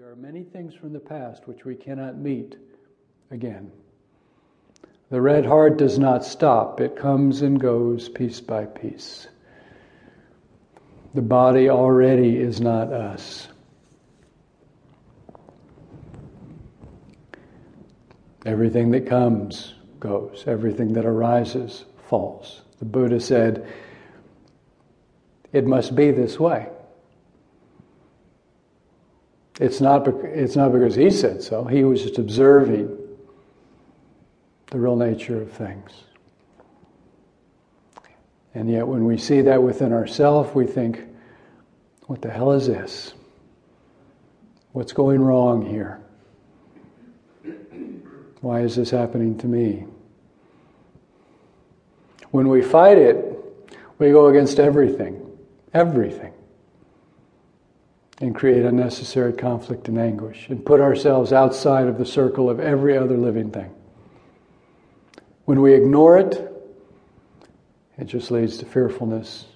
there are many things from the past which we cannot meet again. The red heart does not stop, it comes and goes piece by piece. The body already is not us. Everything that comes goes, everything that arises falls. The Buddha said, It must be this way. It's not, it's not because he said so, he was just observing the real nature of things. And yet, when we see that within ourselves, we think, what the hell is this? What's going wrong here? Why is this happening to me? When we fight it, we go against everything. Everything and create unnecessary conflict and anguish and put ourselves outside of the circle of every other living thing. When we ignore it, it just leads to fearfulness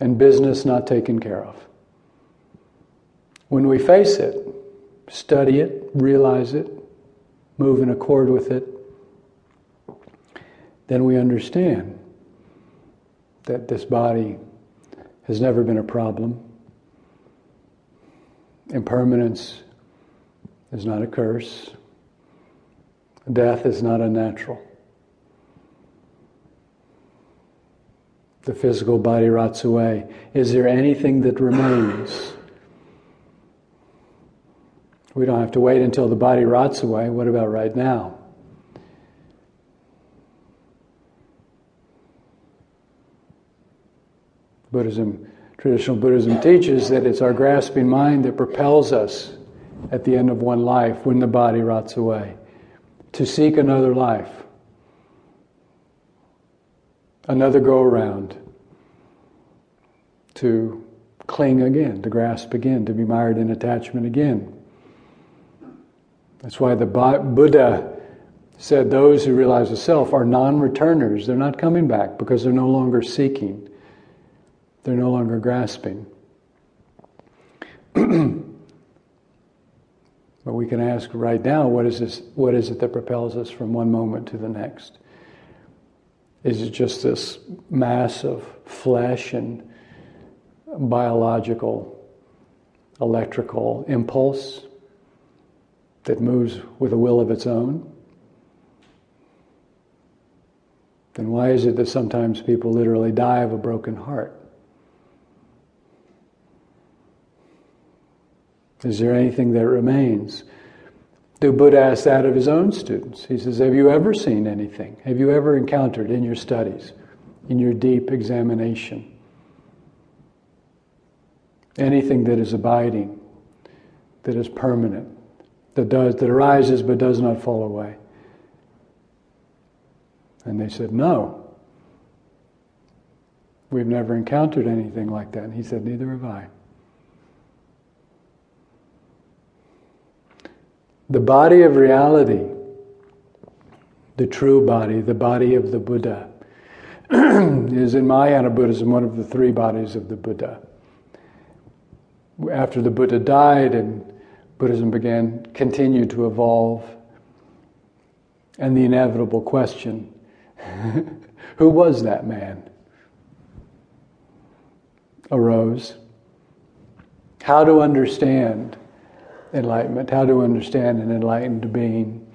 and business not taken care of. When we face it, study it, realize it, move in accord with it, then we understand that this body has never been a problem. Impermanence is not a curse. Death is not unnatural. The physical body rots away. Is there anything that remains? We don't have to wait until the body rots away. What about right now? Buddhism, traditional Buddhism teaches that it's our grasping mind that propels us at the end of one life when the body rots away to seek another life, another go around, to cling again, to grasp again, to be mired in attachment again. That's why the Buddha said those who realize the self are non returners. They're not coming back because they're no longer seeking. They're no longer grasping. but we can ask right now what is, this, what is it that propels us from one moment to the next? Is it just this mass of flesh and biological, electrical impulse that moves with a will of its own? Then why is it that sometimes people literally die of a broken heart? Is there anything that remains? The Buddha asked that of his own students. He says, Have you ever seen anything? Have you ever encountered in your studies, in your deep examination, anything that is abiding, that is permanent, that does that arises but does not fall away? And they said, No. We've never encountered anything like that. And he said, Neither have I. The body of reality, the true body, the body of the Buddha, is in Mahayana Buddhism one of the three bodies of the Buddha. After the Buddha died and Buddhism began, continued to evolve, and the inevitable question who was that man? arose. How to understand enlightenment, how to understand an enlightened being.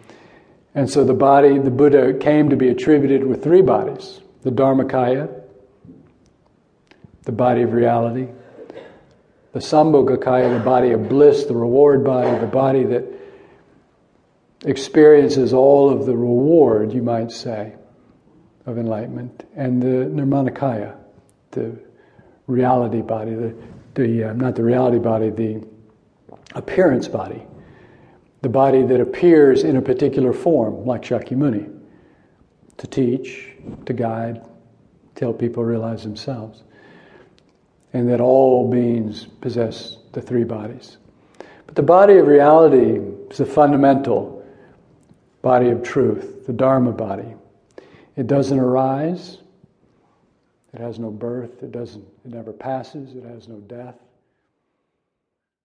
And so the body, the Buddha came to be attributed with three bodies the Dharmakaya, the body of reality, the Sambhogakaya, the body of bliss, the reward body, the body that experiences all of the reward, you might say, of enlightenment, and the Nirmanakaya, the reality body, the, the uh, not the reality body, the appearance body, the body that appears in a particular form, like Shakyamuni, to teach, to guide, to help people realize themselves. And that all beings possess the three bodies. But the body of reality is the fundamental body of truth, the Dharma body. It doesn't arise, it has no birth, it doesn't it never passes, it has no death.